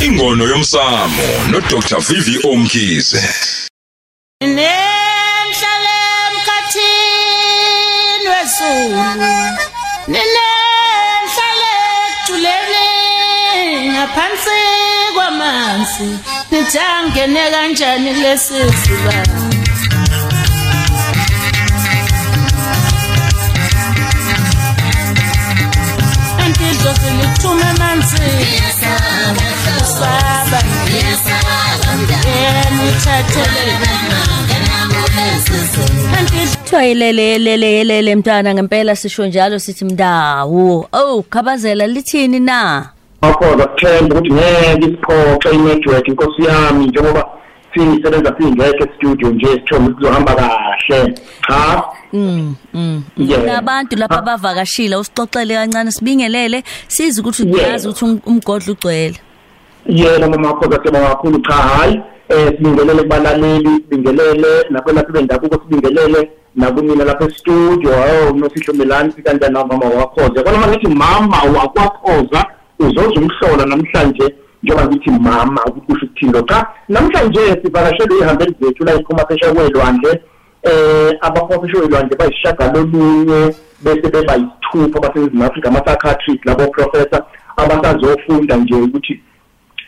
ingono yomsamo no Dr Vivi Omkhize. Nemhlale emkhathini wesulu Ninenhlale ejuleni ngaphansi kwamanzi. Nithangene kanjani kulesi sibanga Antidlo Kuthiwa ilele lele lele mntwana ngempela sisho njalo sithi mndawo. Oh, khabazela lithini na? akhoza kuthemba ukuthi ngeke isiqoqe inetwork inkosi yami njengoba sisebenza singekho e-studio nje sithombe kuzohamba kahle cha Mm, mm. Yeah. Nabantu lapha Ah. bavakashila usixoxele kancane sibingelele sizi ukuthi Yeah. uyazi ukuthi um- umgodlo ugcwele. yena mama akhoza siyabonga kakhulu cha hayi um sibingelele kubalaleli sibingelele nakwelaphi bendabuko sibingelele nakunina lapha e-studio o nosihlomelani sikanjani mama wakhoza? Kona uma ngithi mama wakwakhoza uzoze umhlola namhlanje njengoba ngithi mama kusho ukuthini cha namhlanje sivakashele ihambeli zethu la iphuma phesha kwelwandle eh abaprofessional lwandle bayishagalolunye bese beba yisithupha baseNingizimu Afrika ama-psychiatrist labo professor abasazofunda nje ukuthi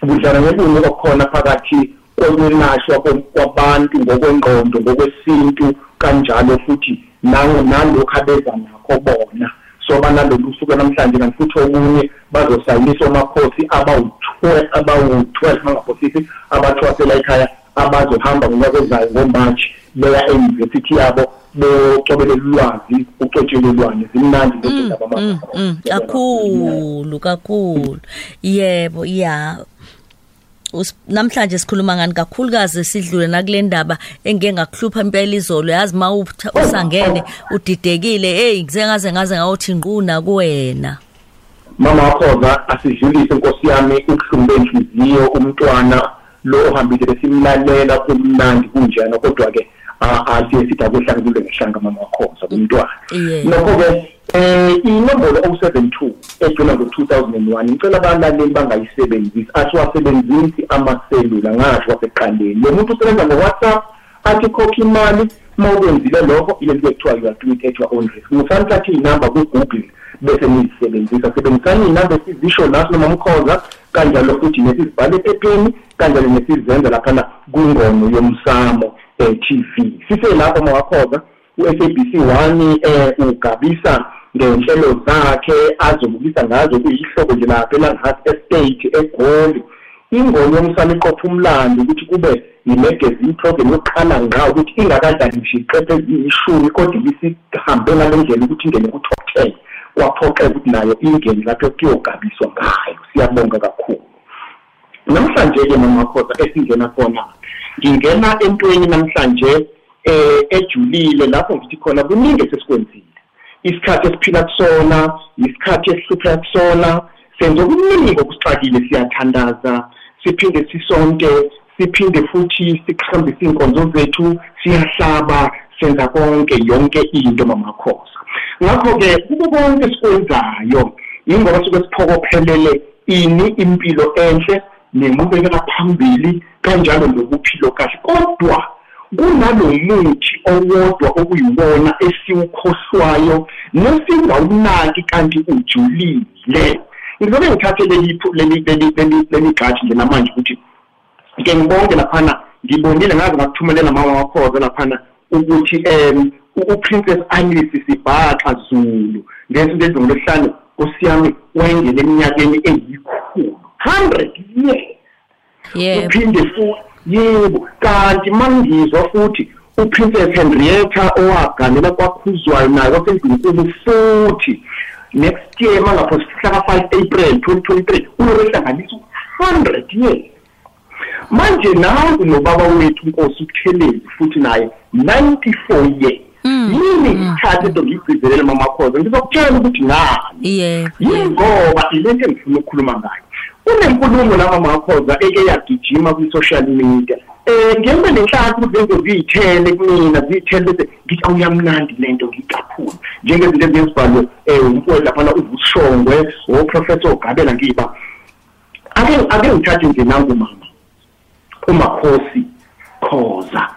budlana ngebungu okukhona phakathi kokunashwa ko- kwabantu ngokwengqondo ngokwesintu kanjalo futhi nango nalokho abeza nakho bona so banalolu suku namhlanje kanti futhi okunye bazosayiniswa amakhosi abawu-12 abawu-12 bangaphosisi abathwasela ekhaya abazohamba ngonyaka ozayo ngomarch beya eyunivesithi yabo bocobelele ulwazi ucotshelelwane zimnandi lezi ndaba Mm, mm, kakhulu kakhulu. Yebo, ya. Namhlanje sikhuluma ngani kakhulukazi sidlule nakule ndaba engeke ngakuhlupha impela izolo. Yazi ma usangene udidekile hey ngizengaze ngaze ngawuthi ngquna kuwena mama wakhoza asidlulise inkosi yami ubuhlungu benhliziyo umntwana lo ohambile besimlalela kumnandi kunjena kodwa-ke asiye sithi akuhlangulwe ngehlanga mama wakhoza kumntwana Yeah. nokho-ke um inombolo 072 egcina ngo-two thousand and one ngicela abalaleli bangayisebenzisi asiwasebenzisi amaselula ngasho wasekuqaleni lo muntu usebenza ngo-whatsapp athi khokha imali uma ukwenzile lokho ile nto ekuthiwa you are doing it at your own risk. Musanithatha iy'namba ku-google bese nizisebenzisa sebenzisani iy'namba esizisho naso noma mkhoza kanjalo futhi nesizibhale ephepheni kanjalo nesizenza laphana kwingono yomsamo. um TV sise lapho mawakhoza u-SABC 1 eh ugabisa ngenhlelo zakhe azobukisa ngazo kuyihloko nje lapha eLanghast Estate eGoli ingoma yomsana iqopha umlando ukuthi kube yi-magazine program yokuqala ngqa ukuthi ingakadlali nje iqephe eziyishumi kodwa ibisihambe ngale ndlela ukuthi ingene ku-top ten. Kwaphoqeka ukuthi nayo ingene lapho kuyogabiswa ngayo. Siyabonga kakhulu. Namhlanje-ke mamakhoza esingena khona ngingena entweni namhlanje eh ejulile lapho ngithi khona kuningi esesikwenzile. Isikhathi esiphila kusona isikhathi esihlupha kusona senze okuningi okusixakile siyathandaza siphinde sisonke siphinde futhi siqhambise iy'nkonzo zethu siyahlaba senza konke yonke into mamakhoza. Ngakho-ke kubo konke esikwenzayo yingoba suke siphokophelele ini impilo enhle nenqubekela phambili kanjalo nokuphilo kahle kodwa kunalo muthi owodwa okuyiwona esiwukhohlwayo nesingawunaki kanti ujulile. Ngizobe ngithathe leli leli leli leli leli gathi nje namanje ukuthi ke ngibonke laphana ngibonile ngaze ngakuthumelela mama wakhoza laphana ukuthi um uprincess Alice Sibhaxa Zulu ngezinto ezingolosihlanu osiyami wayengene eminyakeni eyikhulu 100 years yebo uphinde futhi yebo. Kanti mangizwa futhi uprincess henrietta owaganela kwakhuzwayo naye wasendunkulu futhi next year mangapho sihlaka 5 april 2023 uyohlanganisa u-100 years. Manje nangu nobaba wethu unkosi uthelezi futhi naye 94 years. Yini isikhathi into ngiyigcizelele mama khoza? Ngizokutshela ukuthi ngani? Yebo yingoba ilento engifuna ukukhuluma ngayo? Kunenkulumo lama makhoza eke yagijima kwi-social media. Eh ngembe lenhlanhla ukuthi lezo ziyithele kumina ziyithele bese ngithi awuyamnandi lento ngikakhulu. Njengezinto ezenzibhalwe eh umfowethu laphana uvushongwe oprofessor ogabela ngiba. Ake ake ngithathe nje nangu mama umakhosi khoza.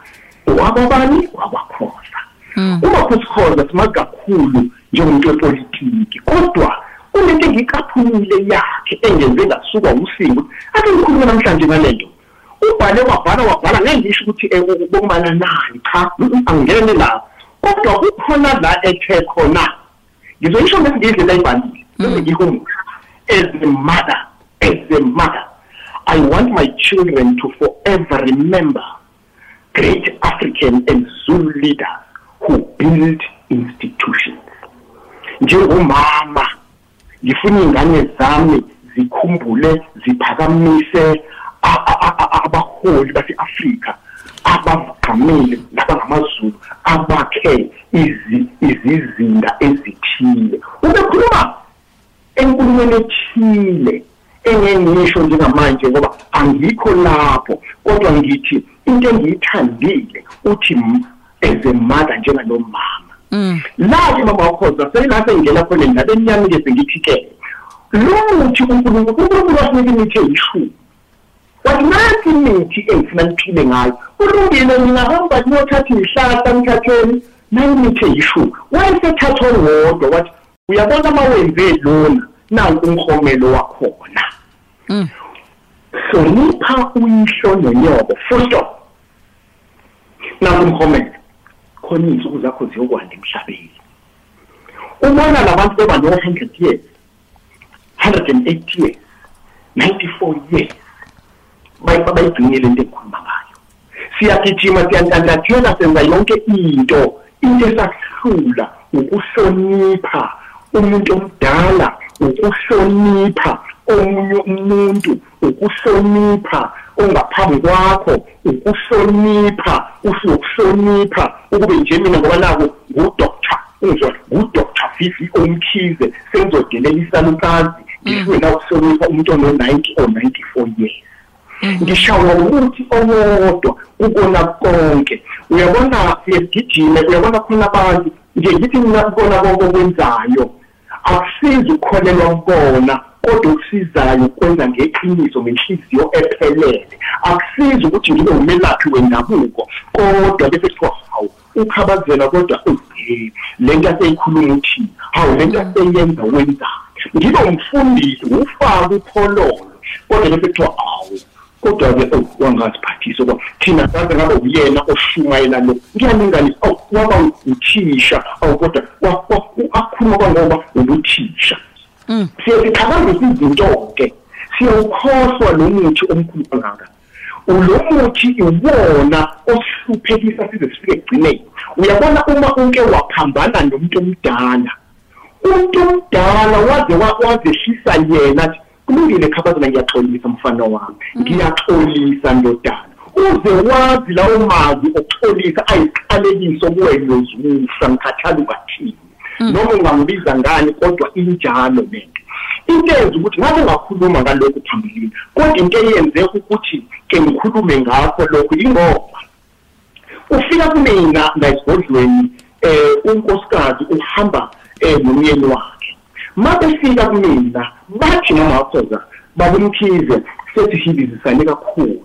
Wababani wabakhoza umakhosi khoza simazi kakhulu njengomuntu wepolitiki kodwa kunento engikaphumile yakhe engenze ngasuka usingo ake ngikhulume namhlanje ngalento. Ubhale wabhala wabhala ngeke ngisho ukuthi eh, bokumana nani cha mm, angene la. Kodwa kukhona la ethe khona. Ngizoyisho ngesingidle la ibhalile bese ngihumusha as a mother as a mother i want my children to forever remember great african and zulu leaders who built institutions. Njengomama ngifuna ingane zami zikhumbule ziphakamise a- a- a- a- abaholi base-Afrika abavamile nabangamaZulu abakhe izi- izizinda ezithile. Ubekhuluma enkulumweni ethile engengisho njengamanje ngoba angikho lapho kodwa ngithi into engiyithandile uthi m- as a mother njenganomama la-ke mama wakhoza seyila sengena khona endabeni yami-ke sengithi-ke lo muthi unkulunkulu unkulunkulu wasinika imithi eyishumi wathi nansi imithi engifuna niphile ngayo kulungile ngingahamba ngiyothatha iyihlahla mthatheni nayimithi eyishumi wayesethatha owodwa wathi uyabona uma wenze lona nanku umhomelo wakhona hlonipha uyihlo nonyobo full stop nanku umhomelo khona iy'nsuku zakho ziyokwanda emhlabeni. Ubona labantu beba no-hundred years hundred and eight years ninety-four years bayi- bayigcinile into engikhuluma ngayo. Siyagijima siyantantathela senza yonke into. Into esahlula ukuhlonipha umuntu omdala ukuhlonipha omunye umuntu ukuhlonipha ongaphambi kwakho ukuhlonipha usuyokuhlonipha ukube nje mina ngoba nako ngudoctor ungizwa ngudoctor vivi omkhize sengizodelela isalukazi ngifike na ukuhlonipha umuntu ono-ninety or ninety-four years. Ngishawa ukuthi owodwa ukona konke. Uyabona siyegijime uyabona khona abantu nje ngithi mina kubona konke okwenzayo. Akusizi ukukholelwa kubona. Kodwa okusizayo ukwenza ngeqiniso ngenhliziyo ephelele. Akusizi ukuthi ngibe umelaphi wendabuko kodwa bese kuthiwa hawu ukhabazela kodwa eh, le nto aseyikhuluma uthi hawu le nto aseyenza wenzani ngibe umfundisi ufake uphololo kodwa bese kuthiwa awu kodwa-ke oh, wangaziphathisa kwa thina saze ngaba uyena oshumayela lo. Ngiyalinganisa awu waba uthisha awu kodwa wa- wa- akhuluma kwangoba ubuthisha. Siye siqhakambisa izinto-ke siyawukhohlwa lo muthi omkhulu kangaka. Lo muthi iwona osihluphekisa size sifike ekugcineni. Uyabona uma unke waphambana nomuntu omdala umuntu omdala waze wa- wazehlisa yena athi kulungile khabazela ngiyaxolisa mfana wami. Ngiyaxolisa ndodana. Uze wazi lawo mazwi okuxolisa ayisiqalekiso kuwena ozusa ngikhathala ukathini noma ungambiza ngani kodwa injalo lento into eyenza ukuthi ngabe ungakhuluma ngalokhu phambilini kodwa into eyenze ukuthi ke ngikhulume ngakho lokhu ingoba ufika kumina ngayisigodlweni eh unkosikazi uhamba eh nomyeni wakhe. Mabefika kumina bathi noma wakhoza babumkhize sethi hibizisane kakhulu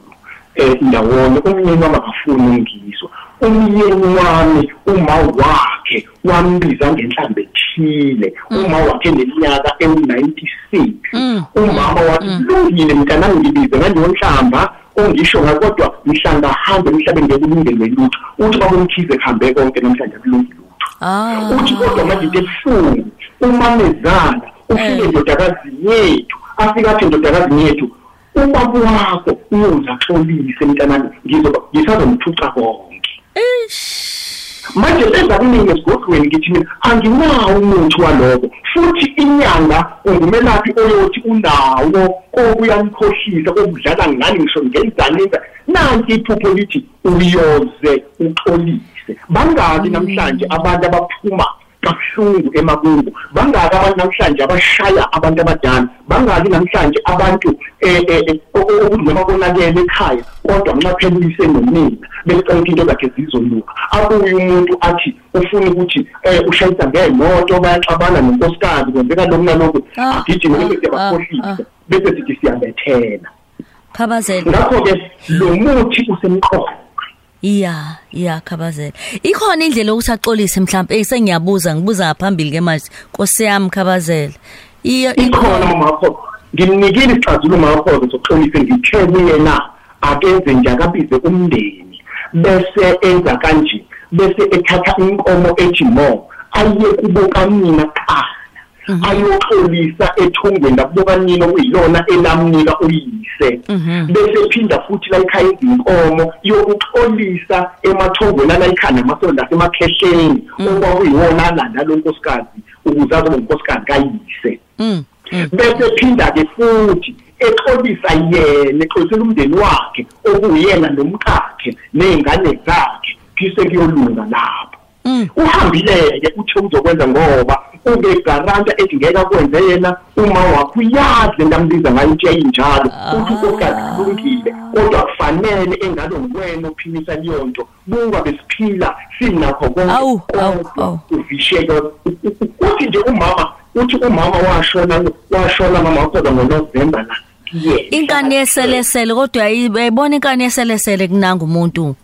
eh ndawonye umyeni wami akafuni ungizwa umyeni wami uma wakhe wambiza ngenhlambe ethile. Uma wakhe neminyaka ewu-96 umama wathi kulungile mntanami ngibize ngaleyo nhlamba. Ongisho ngakodwa mhlanga hambe emhlabeni ngekulungele lutho. Uthi babomkhize kuhambe konke namhlanje akulungi lutho. Ah. uthi kodwa manje into ebuhlungu umamezana ufike endodakazini yethu afika athi endodakazini yethu ubaba wakho uyoza axolise mntanami ngizoba ngisazomthuca konke. Manje benza kuningi esigodlweni ngithi mina anginawo umuthi waloko futhi inyanga ungumelaphi oyothi unawo kokuyamkhohlisa okudlala ngani ngisho ngenzani enza nanti iphupho lithi uyoze uxolise. Bangaki namhlanje abantu abaphuma kabuhlungu emakungu. Bangaki abantu namhlanje abashaya abantu abadala. Bangaki namhlanje abantu eh eh okudlula konakele ekhaya kodwa nxaphelise nomina becela ukuthi into zakhe zizoluka abuye umuntu athi ufuna ukuthi eh ushayisa ngemoto bayaxabana nonkosikazi kwenzeka lokhu nalokhu. Ah, agijime ah, bese ah, siyabakhohlisa bese sithi siyabethela khabazela. Ngakho ke lo muthi usemqoka. Iya iya khabazela. Ikhona indlela ukuthi axolise mhlawumbe eh sengiyabuza ngibuza ngaphambili ke manje. Nkosi yami khabazela. Iyo ikhona mama wakho ngimnikile isixazululo mama wakho sokuxolisa ngithe kuyena akenze nje akabize umndeni. Bese enza kanje bese ethatha inkomo ethi mo aye kubo kanina kuqala ayoxolisa ethongweni lakubo kanina okuyilona elamnika uyise bese phinda futhi la ikhaya izinkomo yokuxolisa emathongweni alayikhaya namasonto asemakhehleni okwakuyiwona alanda lo nkosikazi ukuze azobe unkosikazi kayise. Mm. bese phinda ke futhi exolisa yena exolisela umndeni wakhe okuyena nomkakhe nezingane zakhe phise kuyolunga lapho Mm. Uhambile-ke uthe uzokwenza ngoba ube garanta ethi ngeke akwenze yena uma wakho. Uyazi le nto ambiza ngayo ukuthi yayinjalo. Uthi unkosikazi kulungile kodwa kufanele engalo nguwena ophimisa leyo nto. Buka besiphila sinakho Awu, konke. Awu, kodwa awu. uvisheke. Uthi nje umama uthi umama washona washona mama wakho ngoNovember la. Yes inkani yeselesele kodwa ayibona inkani yeselesele kunanga umuntu.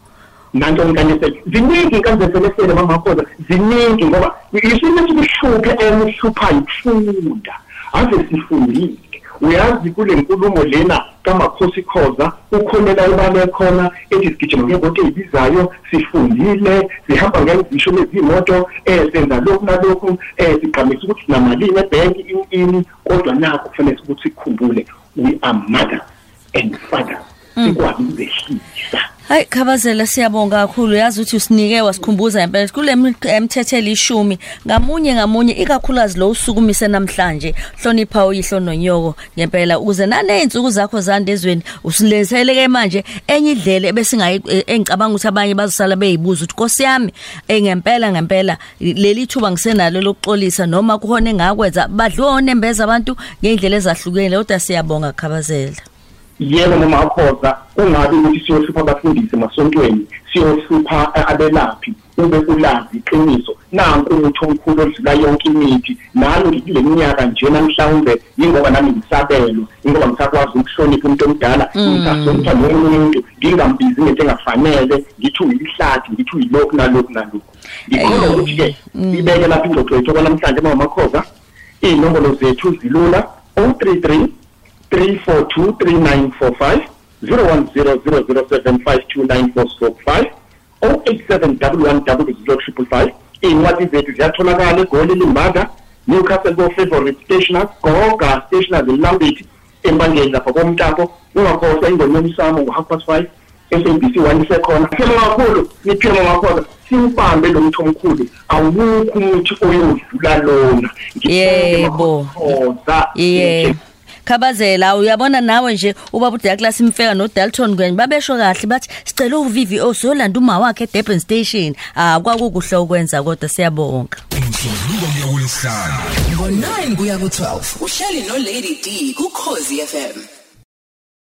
Nanto inkanisele ziningi inkanisele mama wakho ziningi ngoba isimo esibuhluphe emhluphayo ukufunda ave sifundile. Uyazi kule nkulumo lena kamakhosi khoza ukhonela ibale khona ethi sigijima ngemoto ezibizayo sifundile sihamba ngezisho lezimoto eh senza lokhu nalokhu eh sigqamisa ukuthi sinamalini ebhenki ini ini kodwa nakho kufanele ukuthi sikhumbule we are mothers and fathers sikwazi ukuzehlisa Hayi khabazela siyabonga kakhulu. Yazi ukuthi usinike wasikhumbuza impela kule emthethe elishumi ngamunye ngamunye ikakhulukazi lo usukumise namhlanje. Hlonipha uyihlo nonyoko ngempela. Ukuze naneyinsuku zakho zandezweni usilezeleke manje enye indlela ebesingayi engicabanga ukuthi abanye bazosala beyibuza ukuthi Nkosi yami ngempela ngempela leli thuba ngisenalo lokuxolisa noma kuhona engakwenza badlone embeza abantu ngeindlela ezahlukene. Kodwa siyabonga khabazela. Yebo noma akhoza kungabi ukuthi siyohlupha abafundisi emasontweni siyohlupha abelaphi ube ulazi iqiniso. Nanku umuthi omkhulu odlula yonke imithi. Nami ngikule minyaka njena mhlawumbe yingoba nami ngisabelo ingoba ngisakwazi ukuhlonipha umuntu omdala ngisahlonipha nomunye umuntu ngingambizi ngento engafanele ngithi uyilihlathi ngithi uyilokhu nalokhu nalokhu. Ngikholwa ukuthi-ke ibeke lapha ingxoxo yethu okwanamhlanje mawamakhoza iy'nombolo zethu zilula. 033 3423945 010007529445 087110055 iy'ncwadi zethu ziyatholakala egoli limbanga newcastle bo-favorite stationers goga stationers elilambeti embangeni lapha komtapo ungakhohlwa ingoma yomsamo ngo-half past five SABC one isekhona phela kakhulu niphela ngakho siwubambe lo mthi omkhulu awukho umuthi oyodlula lona. Yebo. Khoza. Khabazela uyabona nawe nje ubaba uDouglas Mfeka noDalton kwenye babesho kahle bathi sicela uVVO siyolanda uma wakhe eDurban Station. Ah kwakukuhle ukwenza kodwa siyabonga. Umsombuluko kuya kulesihlanu ngo-9 kuya ku-12 uhleli nolady d kukhozi fm